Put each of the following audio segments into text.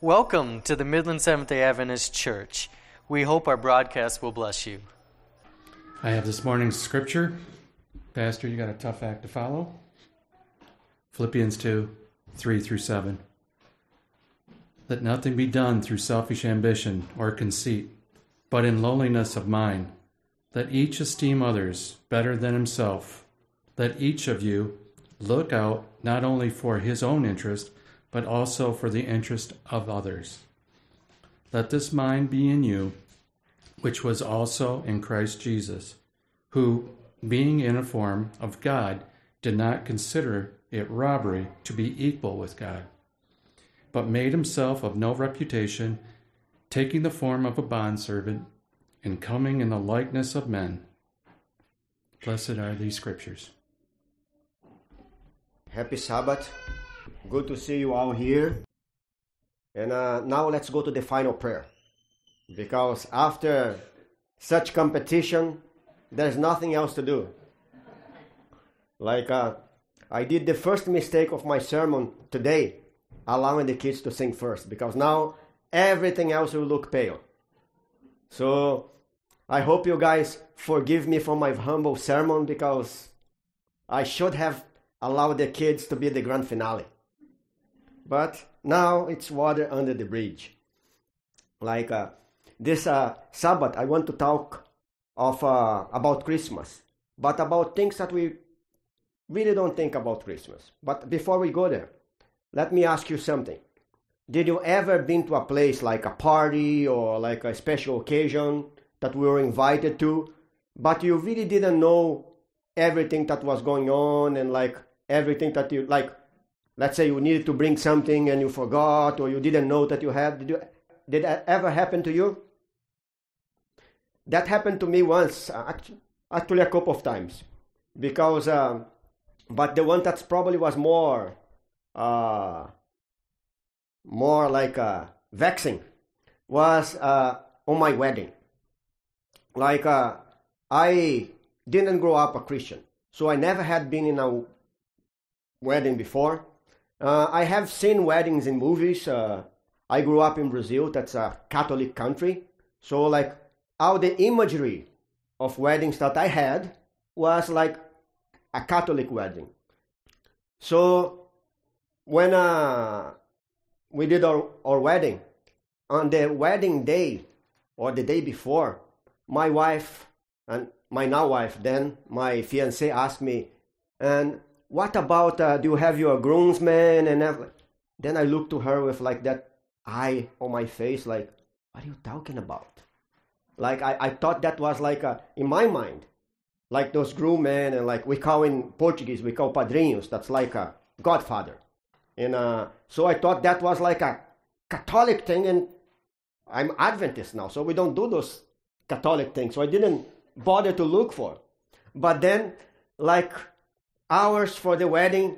Welcome to the Midland Seventh day Adventist Church. We hope our broadcast will bless you. I have this morning's scripture. Pastor, you got a tough act to follow. Philippians 2 3 through 7. Let nothing be done through selfish ambition or conceit, but in lowliness of mind. Let each esteem others better than himself. Let each of you look out not only for his own interest, but also for the interest of others. Let this mind be in you, which was also in Christ Jesus, who, being in a form of God, did not consider it robbery to be equal with God, but made himself of no reputation, taking the form of a bondservant, and coming in the likeness of men. Blessed are these scriptures. Happy Sabbath. Good to see you all here. And uh, now let's go to the final prayer. Because after such competition, there's nothing else to do. Like uh, I did the first mistake of my sermon today, allowing the kids to sing first, because now everything else will look pale. So I hope you guys forgive me for my humble sermon because I should have allowed the kids to be the grand finale. But now it's water under the bridge. Like uh, this uh, Sabbath, I want to talk of uh, about Christmas, but about things that we really don't think about Christmas. But before we go there, let me ask you something. Did you ever been to a place like a party or like a special occasion that we were invited to, but you really didn't know everything that was going on and like everything that you like let's say you needed to bring something and you forgot or you didn't know that you had did, you, did that ever happen to you? That happened to me once actually, actually a couple of times. Because um, but the one that probably was more uh, more like uh, vexing was uh, on my wedding. Like uh, i didn't grow up a christian so i never had been in a wedding before. Uh, I have seen weddings in movies. Uh, I grew up in Brazil, that's a Catholic country. So, like, all the imagery of weddings that I had was like a Catholic wedding. So, when uh, we did our, our wedding, on the wedding day or the day before, my wife and my now wife, then my fiance, asked me, and what about uh, do you have your groomsmen and everything? Then I looked to her with like that eye on my face, like, what are you talking about? Like I, I thought that was like a, in my mind, like those groomsmen and like we call in Portuguese, we call padrinhos. That's like a godfather. And uh, so I thought that was like a Catholic thing, and I'm Adventist now, so we don't do those Catholic things. So I didn't bother to look for. But then, like hours for the wedding.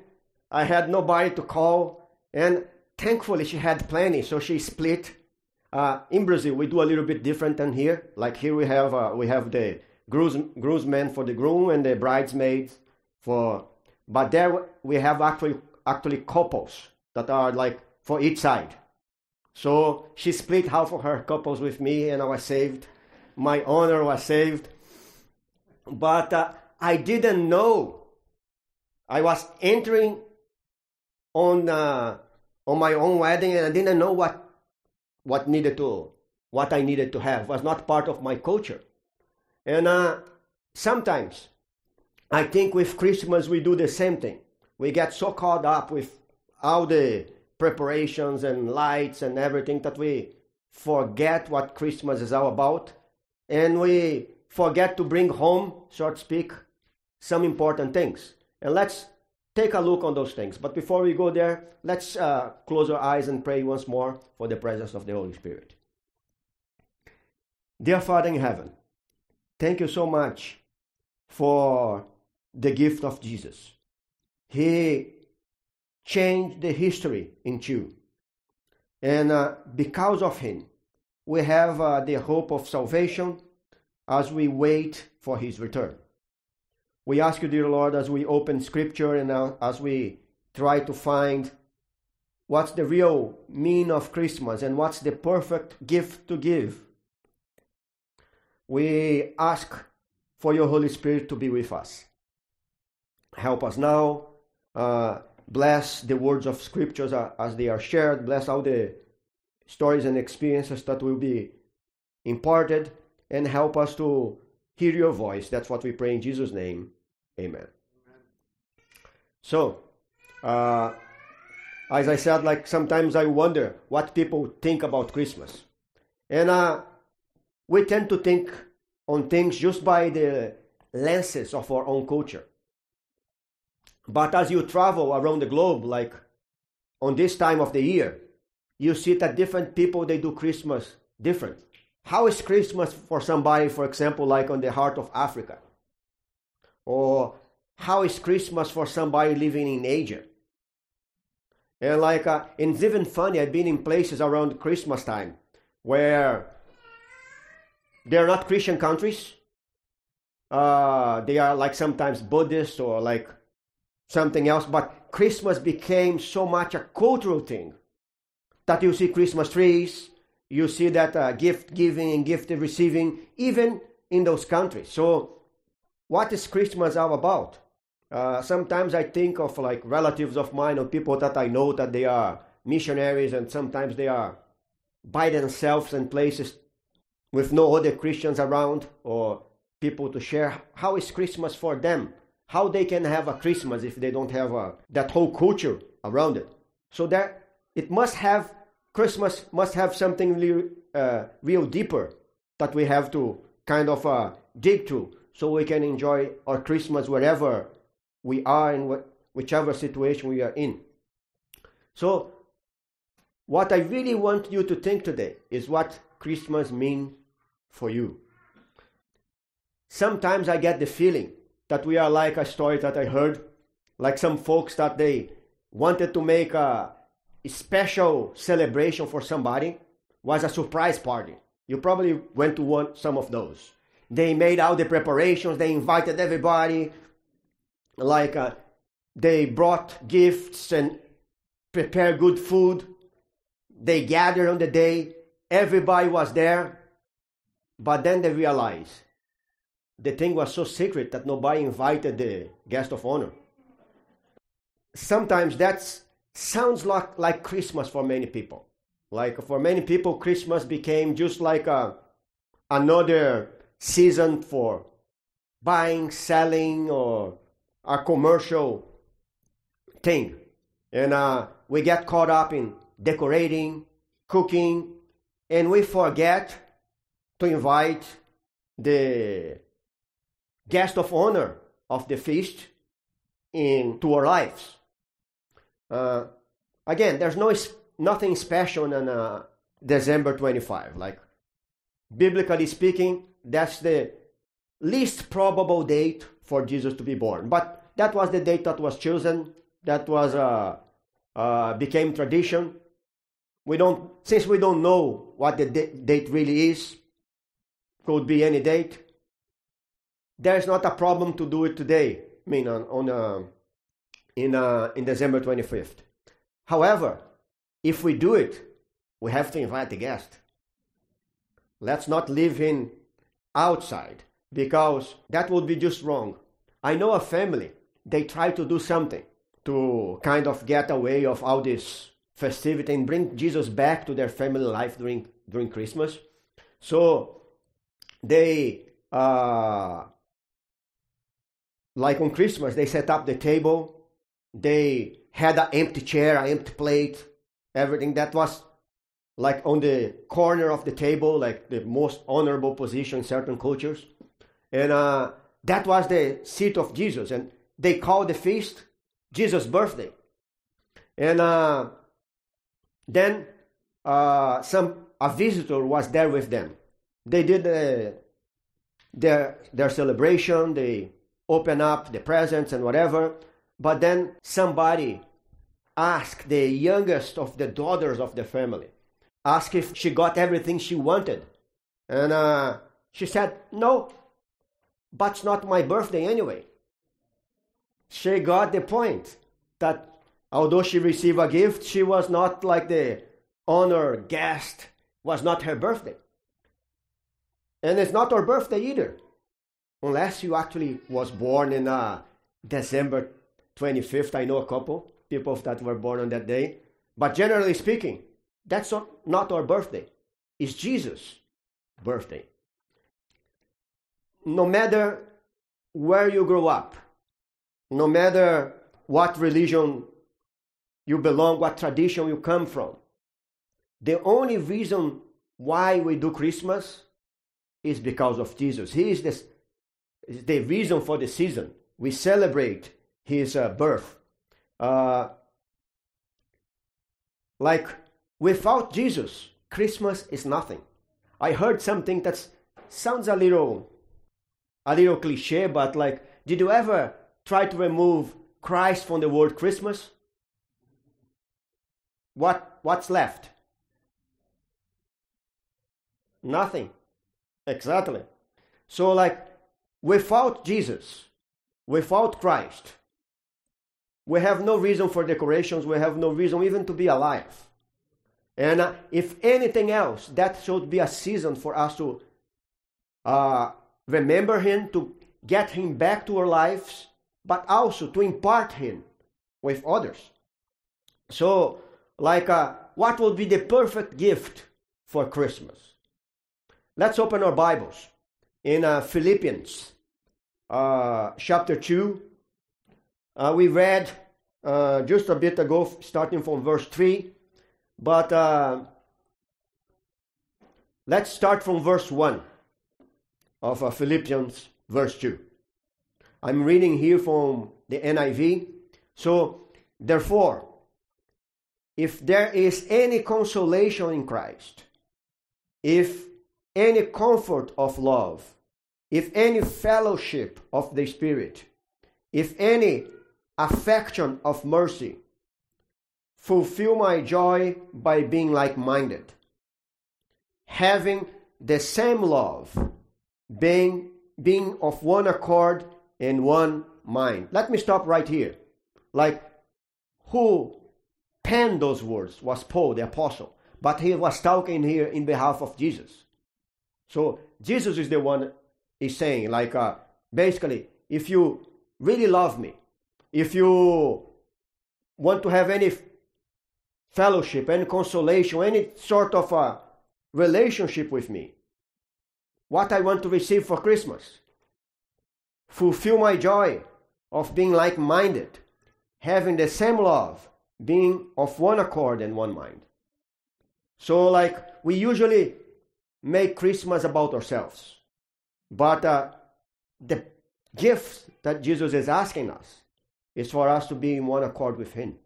I had nobody to call, and thankfully she had plenty, so she split. Uh, in Brazil, we do a little bit different than here. Like here, we have uh, we have the groom, groomsmen for the groom and the bridesmaids for. But there we have actually actually couples that are like for each side. So she split half of her couples with me, and I was saved. My honor was saved. But uh, I didn't know I was entering on uh, on my own wedding, and I didn't know what what needed to what I needed to have. It was not part of my culture, and uh, sometimes I think with Christmas we do the same thing. We get so caught up with all the preparations and lights and everything that we forget what Christmas is all about, and we forget to bring home, so to speak, some important things. And let's take a look on those things. But before we go there, let's uh, close our eyes and pray once more for the presence of the Holy Spirit. Dear Father in heaven, thank you so much for the gift of Jesus. He changed the history in two. And uh, because of him, we have uh, the hope of salvation as we wait for his return. We ask you, dear Lord, as we open scripture and as we try to find what's the real meaning of Christmas and what's the perfect gift to give, we ask for your Holy Spirit to be with us. Help us now. Uh, bless the words of scriptures as they are shared. Bless all the stories and experiences that will be imparted. And help us to hear your voice. That's what we pray in Jesus' name. Amen. So, uh, as I said, like sometimes I wonder what people think about Christmas. And uh, we tend to think on things just by the lenses of our own culture. But as you travel around the globe, like on this time of the year, you see that different people they do Christmas different. How is Christmas for somebody, for example, like on the heart of Africa? Or how is Christmas for somebody living in Asia? And like, uh, it's even funny, I've been in places around Christmas time where they're not Christian countries. Uh, they are like sometimes Buddhist or like something else, but Christmas became so much a cultural thing that you see Christmas trees, you see that uh, gift giving and gift receiving, even in those countries. So, what is Christmas all about? Uh, sometimes I think of like relatives of mine or people that I know that they are missionaries, and sometimes they are by themselves in places with no other Christians around or people to share. How is Christmas for them? how they can have a Christmas if they don't have a, that whole culture around it. So that it must have Christmas must have something real, uh, real deeper that we have to kind of uh, dig to so we can enjoy our Christmas wherever we are in wh- whichever situation we are in. So, what I really want you to think today is what Christmas means for you. Sometimes I get the feeling that we are like a story that I heard, like some folks that they wanted to make a special celebration for somebody was a surprise party. You probably went to one some of those. They made all the preparations. They invited everybody. Like uh, they brought gifts and prepared good food. They gathered on the day. Everybody was there. But then they realized the thing was so secret that nobody invited the guest of honor. Sometimes that sounds like, like Christmas for many people. Like for many people, Christmas became just like a, another season for buying, selling, or a commercial thing. And uh, we get caught up in decorating, cooking, and we forget to invite the guest of honor of the feast into our lives. Uh, again, there's no nothing special on uh, December 25. Like biblically speaking, that's the least probable date for Jesus to be born. But that was the date that was chosen. That was uh, uh, became tradition. We don't since we don't know what the date really is. Could be any date there's not a problem to do it today. I mean, on, on uh, in uh, in December 25th. However, if we do it, we have to invite the guest. Let's not leave him outside because that would be just wrong. I know a family, they try to do something to kind of get away of all this festivity and bring Jesus back to their family life during during Christmas. So they uh, like on Christmas, they set up the table, they had an empty chair, an empty plate, everything that was like on the corner of the table, like the most honorable position in certain cultures. And uh, that was the seat of Jesus. And they called the feast Jesus' birthday. And uh, then uh, some a visitor was there with them. They did their their celebration. They open up the presents and whatever. But then somebody asked the youngest of the daughters of the family, asked if she got everything she wanted. And uh, she said, No, but it's not my birthday anyway. She got the point that although she received a gift, she was not like the honor guest, was not her birthday. And it's not her birthday either, unless you actually was born in uh, December 25th. I know a couple people that were born on that day. But generally speaking, that's not, our birthday. It's Jesus' birthday. No matter where you grow up, no matter what religion you belong, what tradition you come from, the only reason why we do Christmas is because of Jesus. He is the, the reason for the season. We celebrate his uh, birth. Uh, like without Jesus, Christmas is nothing. I heard something that sounds a little a little cliche, but like, did you ever try to remove Christ from the word Christmas? What what's left? Nothing. Exactly. So like without Jesus, without Christ, we have no reason for decorations, we have no reason even to be alive. And uh, if anything else, that should be a season for us to uh, remember Him, to get Him back to our lives, but also to impart Him with others. So, like, uh, what would be the perfect gift for Christmas? Let's open our Bibles in uh, Philippians uh, chapter 2. Uh, we read uh, just a bit ago, starting from verse 3. But uh, let's start from verse 1 of uh, Philippians, verse 2. I'm reading here from the NIV. So, therefore, if there is any consolation in Christ, if any comfort of love, if any fellowship of the Spirit, if any affection of mercy, fulfill my joy by being like minded, having the same love, being, being of one accord and one mind. Let me stop right here. Like, who penned those words was Paul the apostle, but he was talking here in behalf of Jesus. So Jesus is the one is saying, like, uh, basically, if you really love me, if you want to have any fellowship, any consolation, any sort of a relationship with me, what I want to receive for Christmas, fulfill my joy of being like minded, having the same love, being of one accord and one mind. So, like, we usually make Christmas about ourselves. But uh, the gift that Jesus is asking us is for us to be in one accord with Him,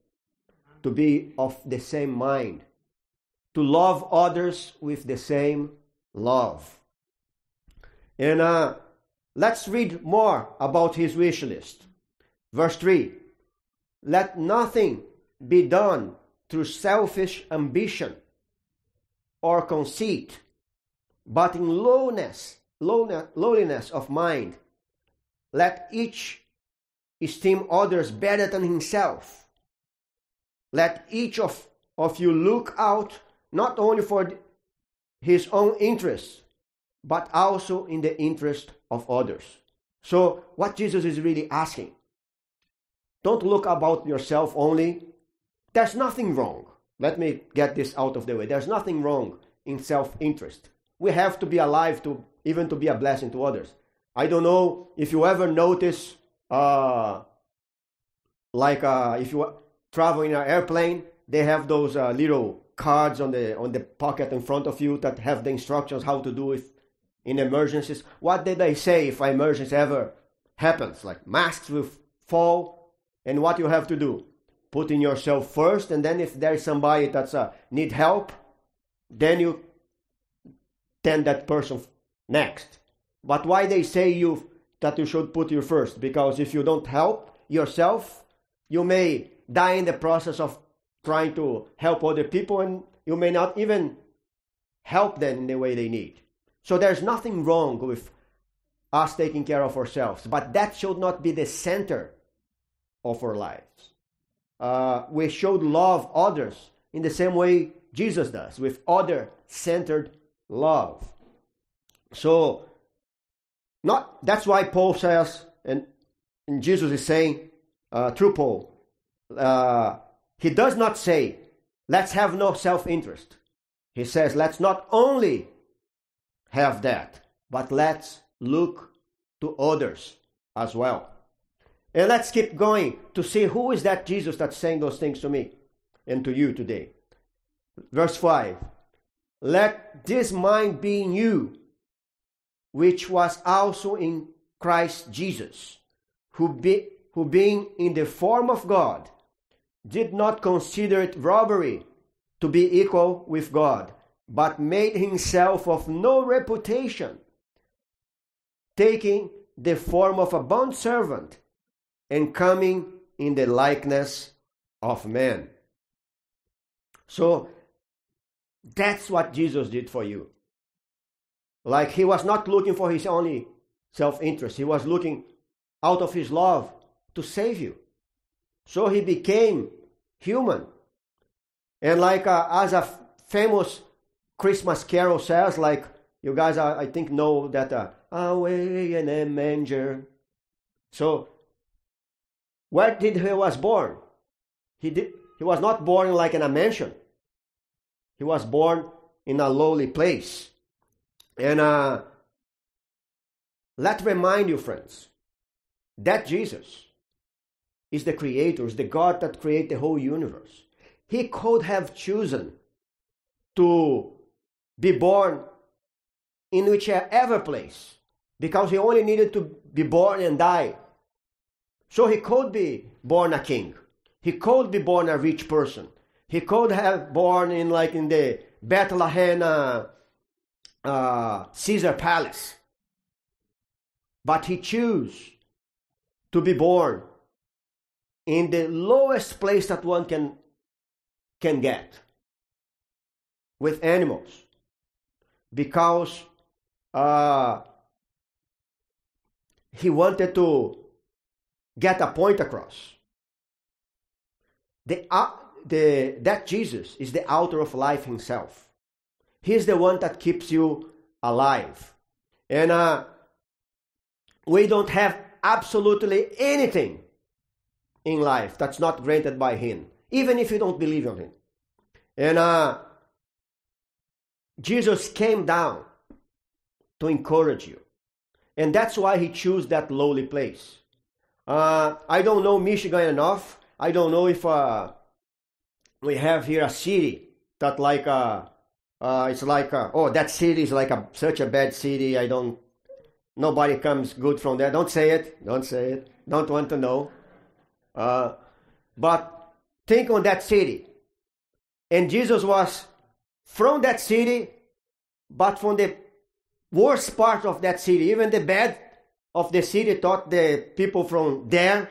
to be of the same mind, to love others with the same love. And uh, let's read more about His wish list. Verse 3 Let nothing be done through selfish ambition or conceit, but in lowness lowliness of mind. Let each esteem others better than himself. Let each of, of you look out not only for his own interests, but also in the interest of others. So, what Jesus is really asking don't look about yourself only. There's nothing wrong. Let me get this out of the way. There's nothing wrong in self interest. We have to be alive to even to be a blessing to others. I don't know if you ever notice, uh, like uh, if you travel in an airplane, they have those uh, little cards on the on the pocket in front of you that have the instructions how to do it in emergencies. What did they say if an emergency ever happens? Like masks will fall, and what you have to do? Putting yourself first, and then if there's somebody that's uh, need help, then you tend that person next. But why they say you that you should put you first? Because if you don't help yourself, you may die in the process of trying to help other people and you may not even help them in the way they need. So there's nothing wrong with us taking care of ourselves, but that should not be the center of our lives. uh, we should love others in the same way Jesus does, with other centered love. So, not that's why Paul says, and, and Jesus is saying uh, through Paul, uh, he does not say, let's have no self interest. He says, let's not only have that, but let's look to others as well. And let's keep going to see who is that Jesus that's saying those things to me and to you today. Verse 5 Let this mind be in you, which was also in Christ Jesus, who, be, who being in the form of God, did not consider it robbery to be equal with God, but made himself of no reputation, taking the form of a bond servant and coming in the likeness of man. So that's what Jesus did for you. Like he was not looking for his only self interest, he was looking out of his love to save you. So he became human. And like uh, as a f- famous Christmas carol says, like you guys, I think, know that uh, away in a manger. So where did he was born? He did. He was not born like in a mansion. He was born in a lowly place. And uh, let remind you, friends, that Jesus is the creator, is the God that created the whole universe. He could have chosen to be born in whichever place because he only needed to be born and die. So he could be born a king. He could be born a rich person. He could have born in like in the Bethlehem uh, uh, Caesar Palace. But he chose to be born in the lowest place that one can can get with animals because uh, he wanted to get a point across. The, uh, the, that Jesus is the author of life himself. He's the one that keeps you alive. And uh, we don't have absolutely anything in life that's not granted by him, even if you don't believe in him. And uh, Jesus came down to encourage you. And that's why he chose that lowly place. Uh, I don't know Michigan enough. I don't know if uh, we have here a city that like uh, uh it's like uh, oh that city is like a such a bad city. I don't nobody comes good from there. Don't say it. Don't say it. Don't want to know. Uh, but think on that city. And Jesus was from that city, but from the worst part of that city, even the bad of the city thought the people from there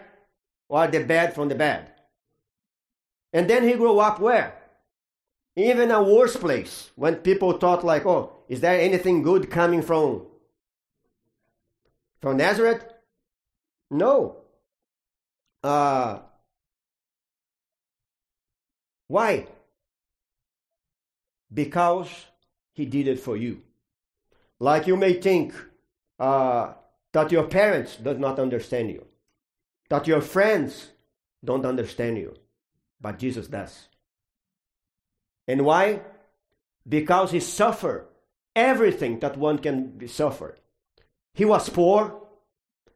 were the bad from the bad. And then he grew up where? Even a worse place when people thought like, oh, is there anything good coming from from Nazareth? No. Uh, why? Because he did it for you. Like you may think uh, that your parents does not understand you, that your friends don't understand you, but Jesus does. And why? Because he suffered everything that one can suffer. He was poor,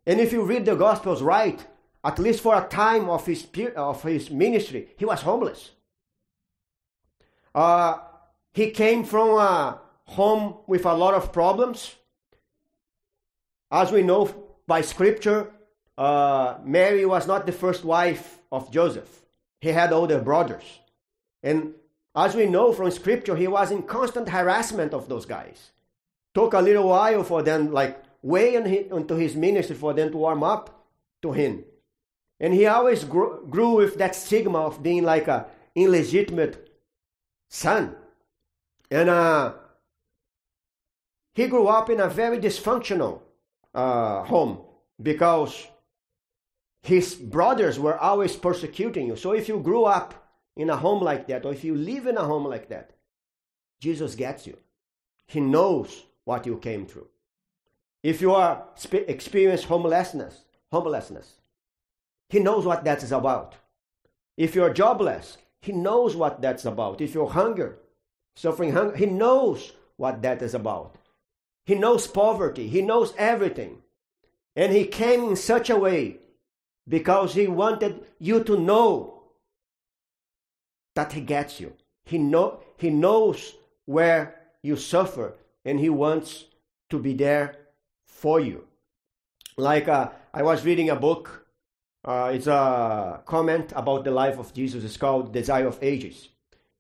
and if you read the Gospels right, at least for a time of his of his ministry, he was homeless. Uh, he came from a home with a lot of problems. As we know by scripture, uh, Mary was not the first wife of Joseph. He had older brothers. And as we know from scripture, he was in constant harassment of those guys. Took a little while for them, like way into his ministry, for them to warm up to him. And he always grew, grew with that stigma of being like a illegitimate son. And uh, he grew up in a very dysfunctional uh, home because his brothers were always persecuting you. So if you grew up in a home like that, or if you live in a home like that, Jesus gets you. He knows what you came through. If you are experience homelessness, homelessness, he knows what that is about. If you're jobless, he knows what that's about. If you're hunger, suffering hunger, he knows what that is about. He knows poverty. He knows everything. And he came in such a way because he wanted you to know that he gets you. He know he knows where you suffer and he wants to be there for you. Like uh, I was reading a book. Uh, it's a comment about the life of Jesus. It's called Desire of Ages.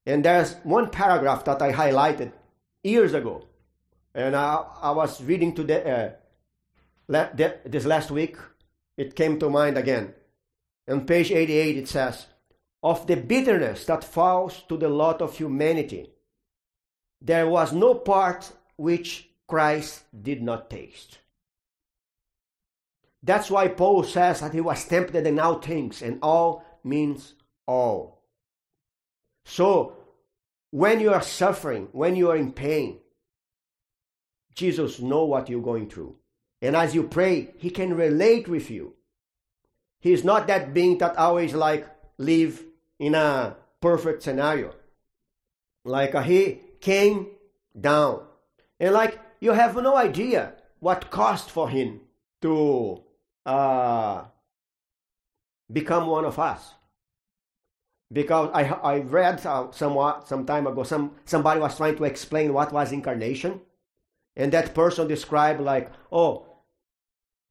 And there's one paragraph that I highlighted years ago. And I, I was reading today, uh, this last week. It came to mind again. On page 88, it says, Of the bitterness that falls to the lot of humanity, there was no part which Christ did not taste. That's why Paul says that he was tempted in all things, and all means all. So, when you are suffering, when you are in pain, Jesus knows what you're going through. And as you pray, he can relate with you. He's not that being that always like live in a perfect scenario. Like uh, he came down. And like you have no idea what cost for him to uh, become one of us. Because I, I read uh, somewhat some time ago, some, somebody was trying to explain what was incarnation. And that person described like, oh,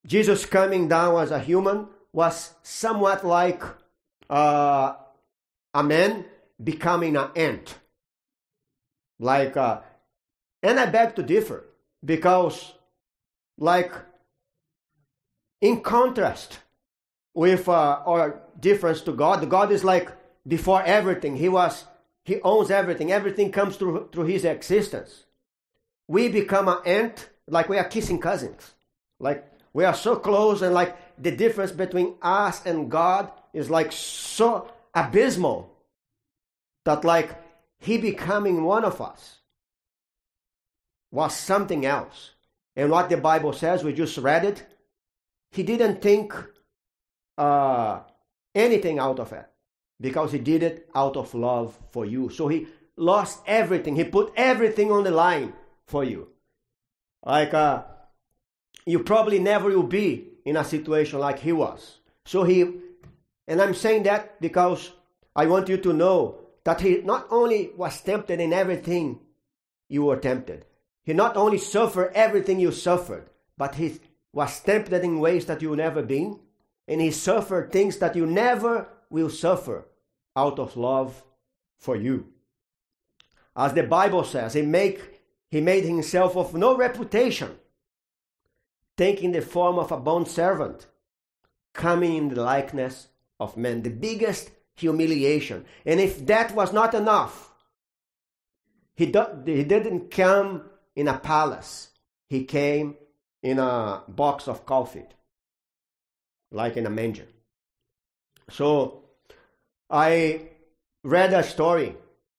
Jesus coming down as a human was somewhat like uh, a man becoming an ant. Like, uh, and I beg to differ because, like, in contrast with uh, our difference to God, God is like before everything. He was, He owns everything. Everything comes through through His existence. We become an ant, like we are kissing cousins. Like we are so close, and like the difference between us and God is like so abysmal that like He becoming one of us was something else. And what the Bible says, we just read it, he didn't think uh, anything out of it because he did it out of love for you. So he lost everything. He put everything on the line for you. Like uh, you probably never will be in a situation like he was. So he, and I'm saying that because I want you to know that he not only was tempted in everything you were tempted, he not only suffered everything you suffered, but he was tempted in ways that you never been, and he suffered things that you never will suffer out of love for you. As the Bible says, he make he made himself of no reputation, taking the form of a bond servant, coming in the likeness of men, the biggest humiliation. And if that was not enough, he, do, he didn't come in a palace. He came in a box of coffee, like in a manger. So I read a story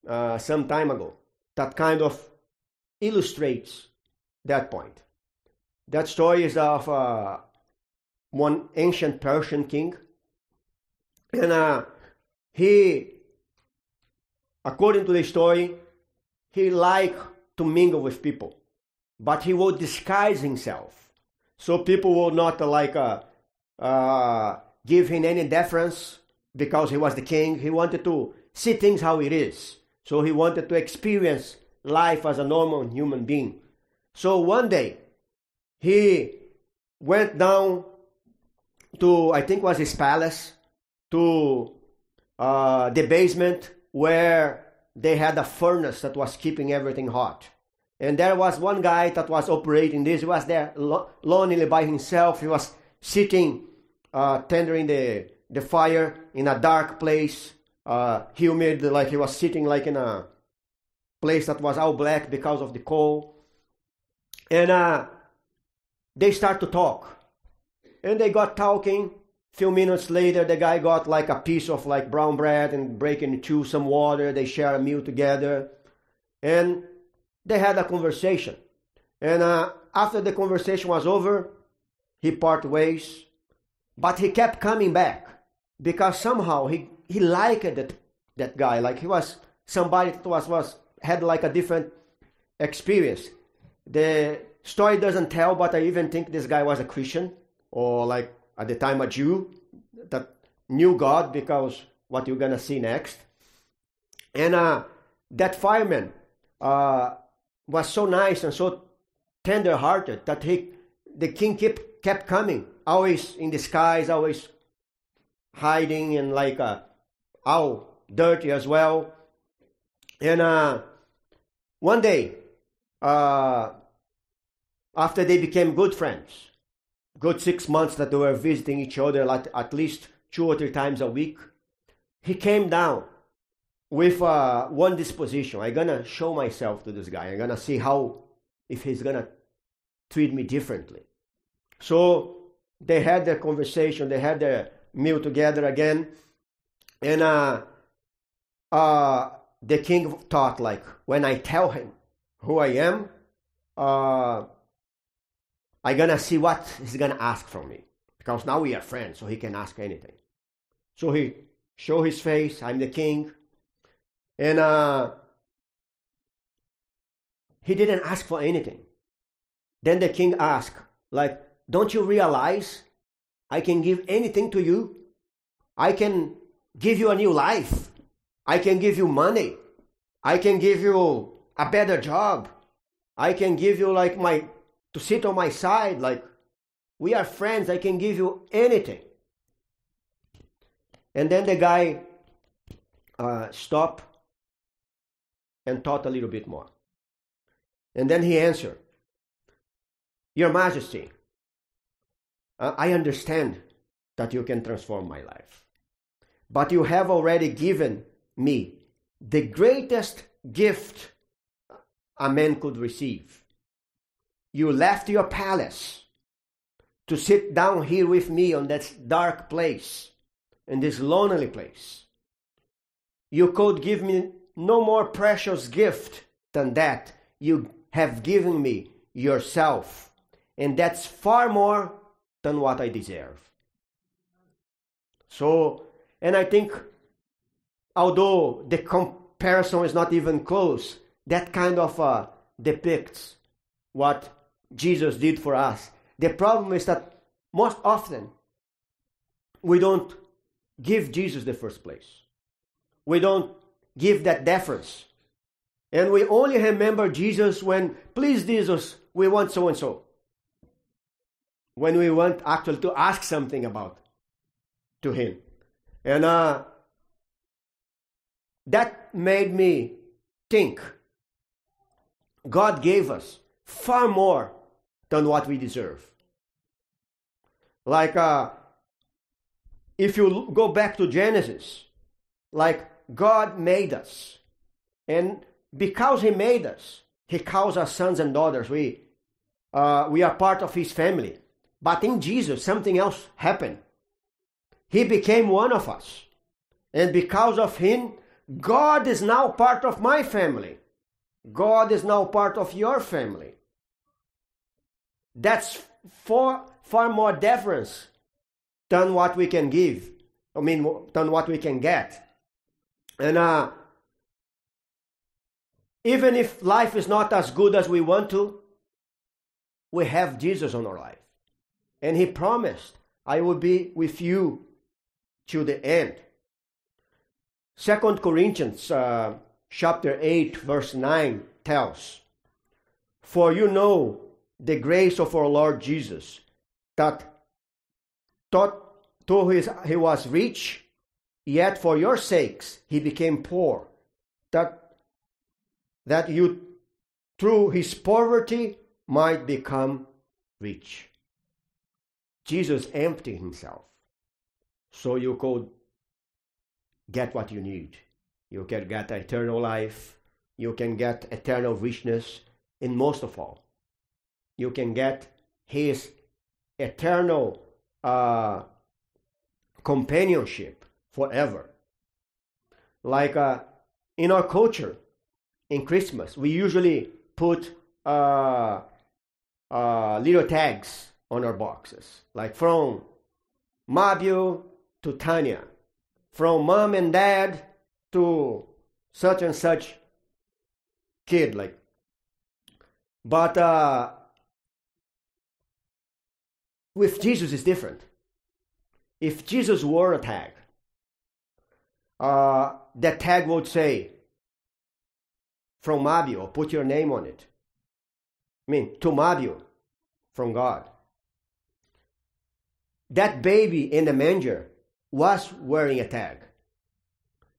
uh, some time ago that kind of illustrates that point. That story is of uh, one ancient Persian king, and he, according to the story, he liked to mingle with people, but he would disguise himself. So people would not uh, like uh, uh, give him any deference because he was the king. He wanted to see things how it is. So he wanted to experience life as a normal human being. So one day, he went down to, I think was his palace, to uh, the basement where they had a furnace that was keeping everything hot. And there was one guy that was operating this. He was there lo- lonely by himself. He was sitting, uh, tendering the, the fire in a dark place, uh, humid, like he was sitting like in a place that was all black because of the coal. And uh, they start to talk. And they got talking. Few minutes later, the guy got like a piece of like brown bread and break into some water. They share a meal together, and they had a conversation. And uh, after the conversation was over, he parted ways, but he kept coming back because somehow he he liked that that guy. Like he was somebody that was was had like a different experience. The story doesn't tell, but I even think this guy was a Christian or like at the time a Jew that knew God because what you're gonna see next. And uh, that fireman uh, was so nice and so tender-hearted that he, the king kept kept coming, always in disguise, always hiding and like uh, all dirty as well. And uh, one day, uh, after they became good friends, good six months that they were visiting each other like at least two or three times a week, he came down with uh, one disposition. I'm gonna show myself to this guy. I'm gonna see how if he's gonna treat me differently. So they had their conversation. They had their meal together again, and uh, uh, the king thought like, when I tell him who I am, uh, I gonna see what he's gonna ask from me because now we are friends, so he can ask anything. So he show his face. I'm the king, and uh, he didn't ask for anything. Then the king asked, like, don't you realize I can give anything to you? I can give you a new life. I can give you money. I can give you a better job. I can give you like my to sit on my side like we are friends. I can give you anything. And then the guy uh, stopped and thought a little bit more. And then he answered, Your Majesty, uh, I understand that you can transform my life. But you have already given me the greatest gift a man could receive. You left your palace to sit down here with me on that dark place, in this lonely place. You could give me no more precious gift than that. You have given me yourself, and that's far more than what I deserve. So, and I think, although the comparison is not even close, that kind of uh, depicts what Jesus did for us. The problem is that most often we don't give Jesus the first place. We don't give that deference. And we only remember Jesus when, please, Jesus, we want so and so. When we want actually to ask something about to Him. And uh, that made me think God gave us far more than what we deserve. Like, uh, if you go back to Genesis, like God made us, and because He made us, He calls us sons and daughters. We, uh, we are part of His family. But in Jesus, something else happened. He became one of us. And because of Him, God is now part of my family. God is now part of your family. That's far, far more deference than what we can give. I mean, than what we can get. And uh, even if life is not as good as we want to, we have Jesus on our life. And He promised, I will be with you to the end. Second Corinthians uh, chapter 8, verse 9 tells, For you know the grace of our Lord Jesus, that thought though he was rich, yet for your sakes he became poor, that, that you through his poverty might become rich. Jesus emptied himself so you could get what you need. You can get eternal life. You can get eternal richness. And most of all, you can get His eternal uh, companionship forever. Like uh, in our culture, in Christmas, we usually put uh, uh, little tags on our boxes, like from Mabio to Tanya, from mom and dad to such and such kid, like. But uh, with Jesus, it's different. If Jesus wore a tag, uh, that tag would say, from Mabio, put your name on it. I mean, to Mabio, from God. That baby in the manger was wearing a tag.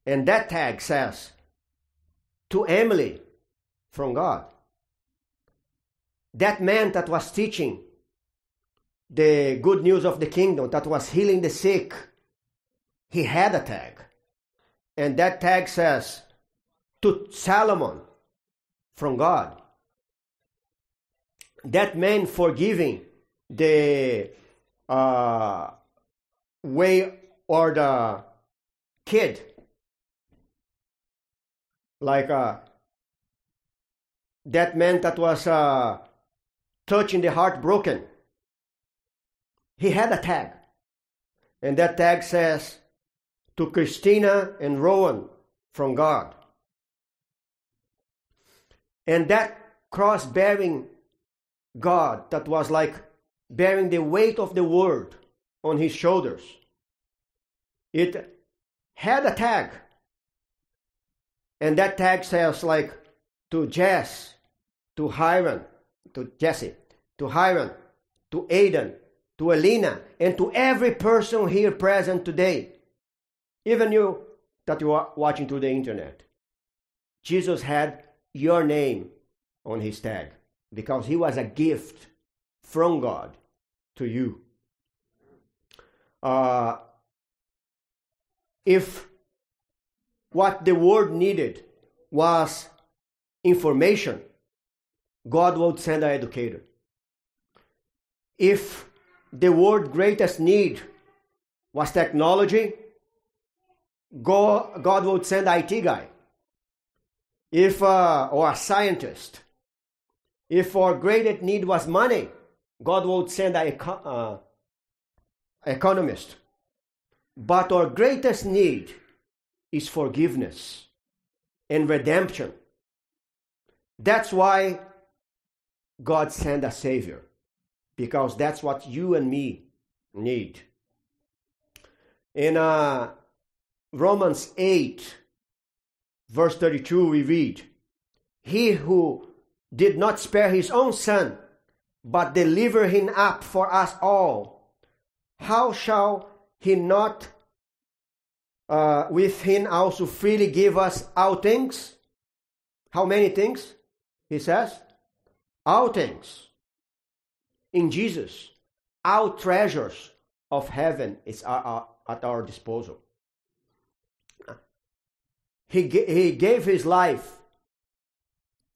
And that tag says, to Emily, from God. That man that was teaching the good news of the kingdom, that was healing the sick, he had a tag. And that tag says, to Solomon, from God. That man forgiving the uh, way or the kid, like uh, that man that was uh, touching the heart broken, he had a tag. And that tag says, to Christina and Rowan from God. And that cross bearing God that was like bearing the weight of the world on his shoulders, it had a tag. And that tag says like to Jess, to Hiram, to Jesse, to Hiram, to Aidan, to Elena, and to every person here present today, even you that you are watching through the internet. Jesus had your name on his tag because he was a gift from God to you. Uh, if what the world needed was information, God would send an educator. If the world's greatest need was technology, God, God would send IT guy. If uh, or a scientist. If our greatest need was money god would send an eco- uh, economist. But our greatest need is forgiveness and redemption. That's why god sent a savior because that's what you and me need in uh, romans 8 verse 32, we read, He who did not spare his own son, but delivered him up for us all, how shall he not uh, with him also freely give us all things? How many things? He says, all things. In Jesus, all treasures of heaven is at our disposal. He, he gave his life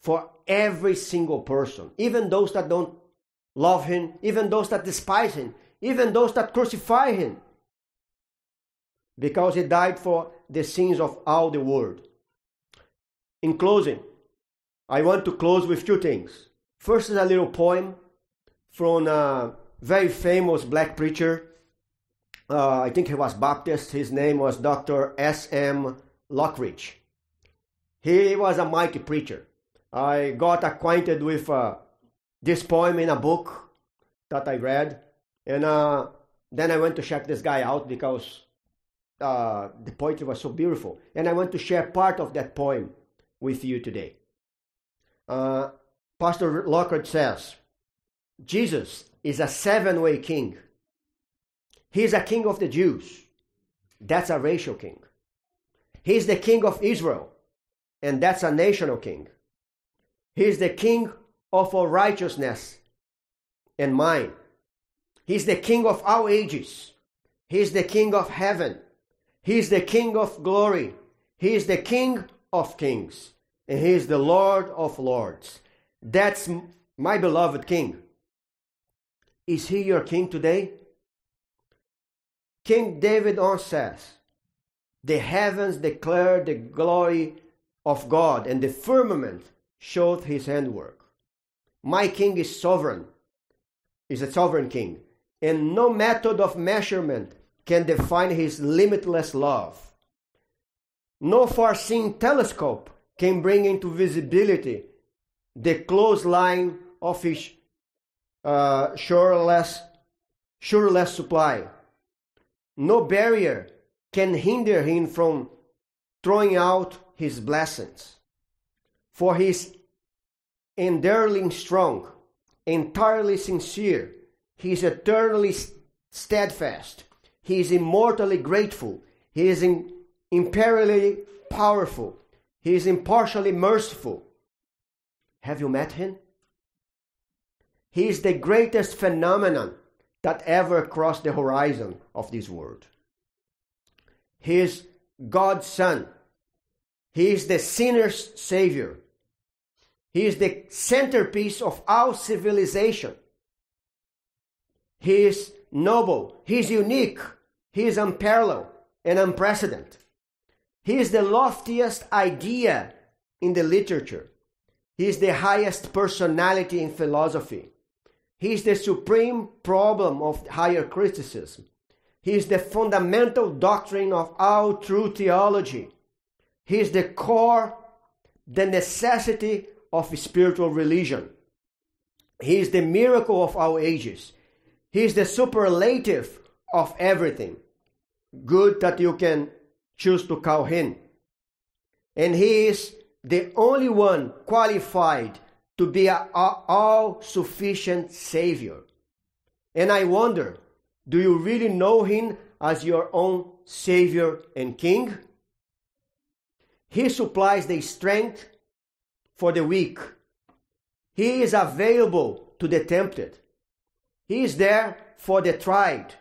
for every single person, even those that don't love him, even those that despise him, even those that crucify him, because he died for the sins of all the world. In closing, I want to close with two things. First is a little poem from a very famous black preacher. Uh, I think he was Baptist. His name was Dr. S.M. Lockridge. He was a mighty preacher. I got acquainted with uh, this poem in a book that I read, and uh, then I went to check this guy out because uh, the poetry was so beautiful, and I want to share part of that poem with you today. Uh, Pastor Lockridge says, Jesus is a seven way king. He is a king of the Jews. That's a racial king. He's the king of Israel, and that's a national king. He's the king of all righteousness and mine. He's the king of all ages. He's the king of heaven. He's the king of glory. He is the king of kings. And he is the Lord of lords. That's my beloved king. Is he your king today? King David once says, The heavens declare the glory of God, and the firmament showed his handwork. My king is sovereign, is a sovereign king, and no method of measurement can define his limitless love. No far seeing telescope can bring into visibility the close line of his uh, shoreless, shoreless supply. No barrier can hinder him from throwing out his blessings. For he is enduringly strong, entirely sincere, he is eternally steadfast, he is immortally grateful, he is in, imperially powerful, he is impartially merciful. Have you met him? He is the greatest phenomenon that ever crossed the horizon of this world. He is God's Son. He is the sinner's Savior. He is the centerpiece of our civilization. He is noble. He is unique. He is unparalleled and unprecedented. He is the loftiest idea in the literature. He is the highest personality in philosophy. He is the supreme problem of higher criticism. He is the fundamental doctrine of all true theology. He is the core, the necessity of spiritual religion. He is the miracle of our ages. He is the superlative of everything good that you can choose to call him. And he is the only one qualified to be an all sufficient Savior. And I wonder do you really know Him as your own Savior and King? He supplies the strength for the weak. He is available to the tempted. He is there for the tried.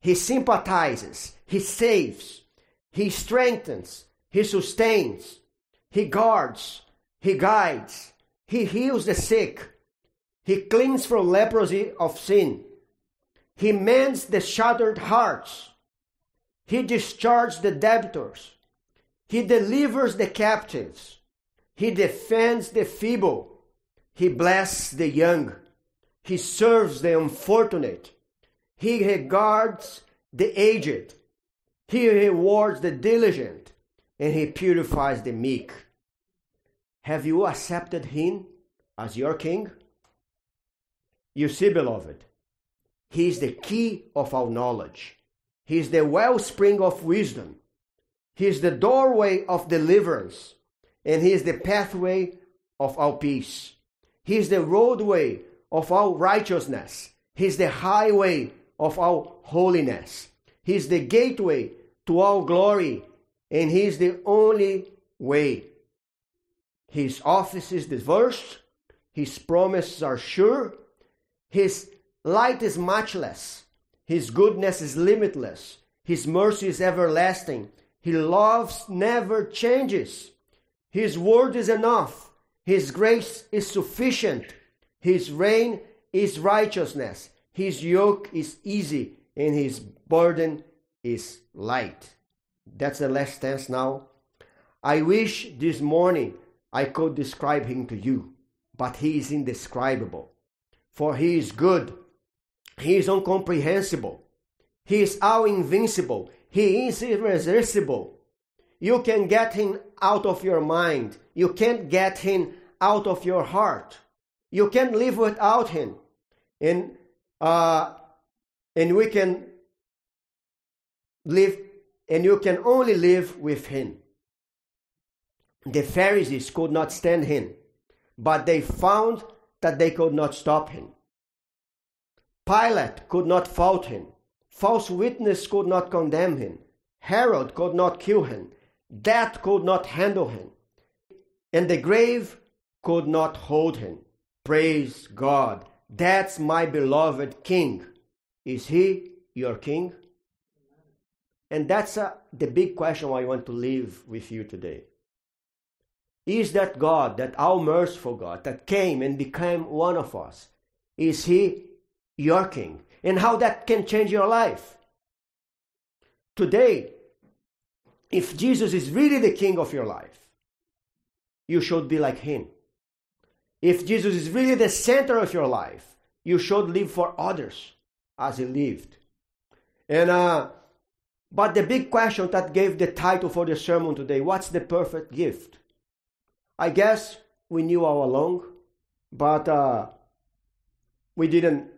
He sympathizes. He saves. He strengthens. He sustains. He guards. He guides. He heals the sick. He cleans from leprosy of sin. He mends the shattered hearts. He discharges the debtors. He delivers the captives. He defends the feeble. He blesses the young. He serves the unfortunate. He regards the aged. He rewards the diligent. And he purifies the meek. Have you accepted him as your king? You see, beloved, he is the key of our knowledge. He is the wellspring of wisdom. He is the doorway of deliverance. And he is the pathway of our peace. He is the roadway of our righteousness. He is the highway of our holiness. He is the gateway to our glory. And he is the only way his office is diverse, his promises are sure, his light is matchless, his goodness is limitless, his mercy is everlasting, his love never changes, his word is enough, his grace is sufficient, his reign is righteousness, his yoke is easy, and his burden is light. That's the last tense now. I wish this morning I could describe him to you, but he is indescribable. For he is good, he is incomprehensible, he is all invincible, he is irresistible. You can get him out of your mind, you can't get him out of your heart. You can't live without him. And uh, and we can live and you can only live with him. The Pharisees could not stand him, but they found that they could not stop him. Pilate could not fault him. False witness could not condemn him. Herod could not kill him. Death could not handle him. And the grave could not hold him. Praise God. That's my beloved King. Is he your King? And that's uh, the big question I want to leave with you today is that God, that our merciful God that came and became one of us, is He your King? And how that can change your life? today, if Jesus is really the king of your life, you should be like him. If Jesus is really the center of your life, you should live for others as he lived. And uh, but the big question that gave the title for the sermon today, what's the perfect gift? I guess we knew all along, but uh, we didn't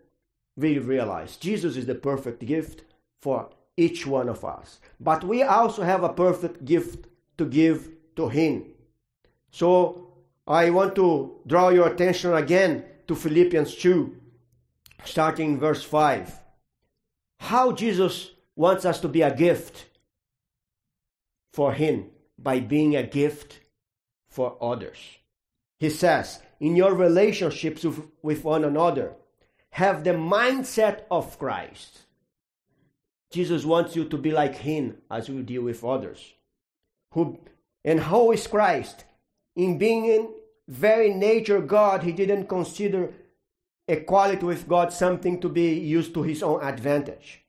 really realize Jesus is the perfect gift for each one of us. But we also have a perfect gift to give to Him. So I want to draw your attention again to Philippians 2, starting verse 5. How Jesus wants us to be a gift for Him by being a gift for others. He says, in your relationships with, one another, have the mindset of Christ. Jesus wants you to be like Him as you deal with others. Who and how is Christ? In being in very nature God, he didn't consider equality with God something to be used to his own advantage.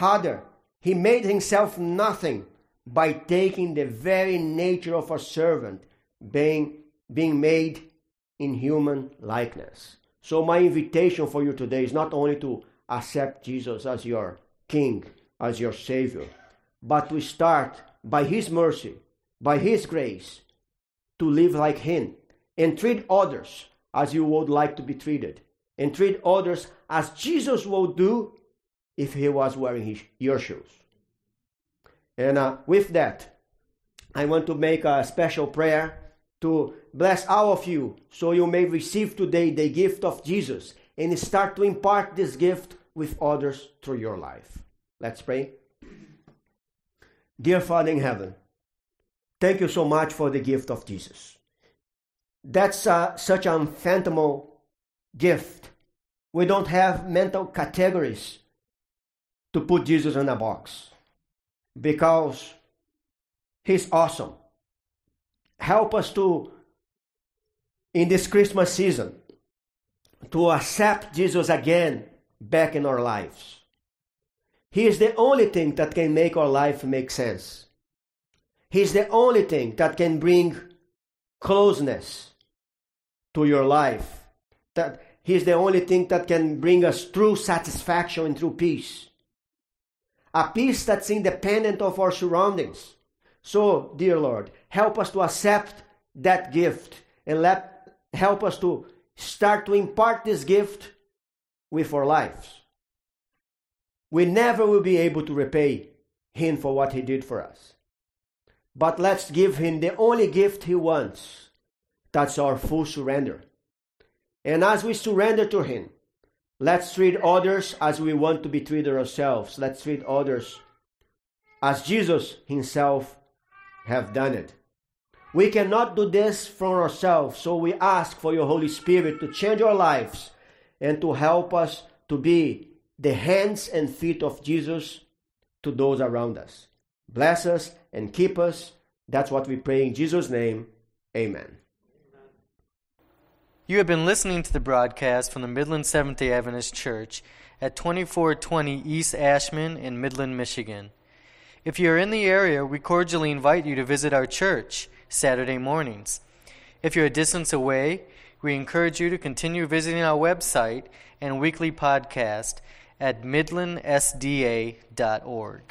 Rather, he made himself nothing by taking the very nature of a servant, being, being made in human likeness. So, my invitation for you today is not only to accept Jesus as your King, as your Savior, but to start by His mercy, by His grace, to live like Him and treat others as you would like to be treated, and treat others as Jesus would do if He was wearing his, your shoes. And uh, with that, I want to make a special prayer to bless all of you so you may receive today the gift of Jesus and start to impart this gift with others through your life. Let's pray. Dear Father in heaven, thank you so much for the gift of Jesus. That's uh, such an unfathomable gift. We don't have mental categories to put Jesus in a box because he's awesome. Help us to, in this Christmas season, to accept Jesus again back in our lives. He is the only thing that can make our life make sense. He is the only thing that can bring closeness to your life. That He is the only thing that can bring us true satisfaction and true peace. A peace that's independent of our surroundings. So, dear Lord, help us to accept that gift and let help us to start to impart this gift with our lives. We never will be able to repay him for what he did for us. But let's give him the only gift he wants. That's our full surrender. And as we surrender to him, let's treat others as we want to be treated ourselves. Let's treat others as Jesus himself have done it. We cannot do this from ourselves, so we ask for your Holy Spirit to change our lives and to help us to be the hands and feet of Jesus to those around us. Bless us and keep us. That's what we pray in Jesus' name. Amen. You have been listening to the broadcast from the Midland Seventh day Adventist Church at 2420 East Ashman in Midland, Michigan. If you are in the area, we cordially invite you to visit our church Saturday mornings. If you're a distance away, we encourage you to continue visiting our website and weekly podcast at midlandsda.org.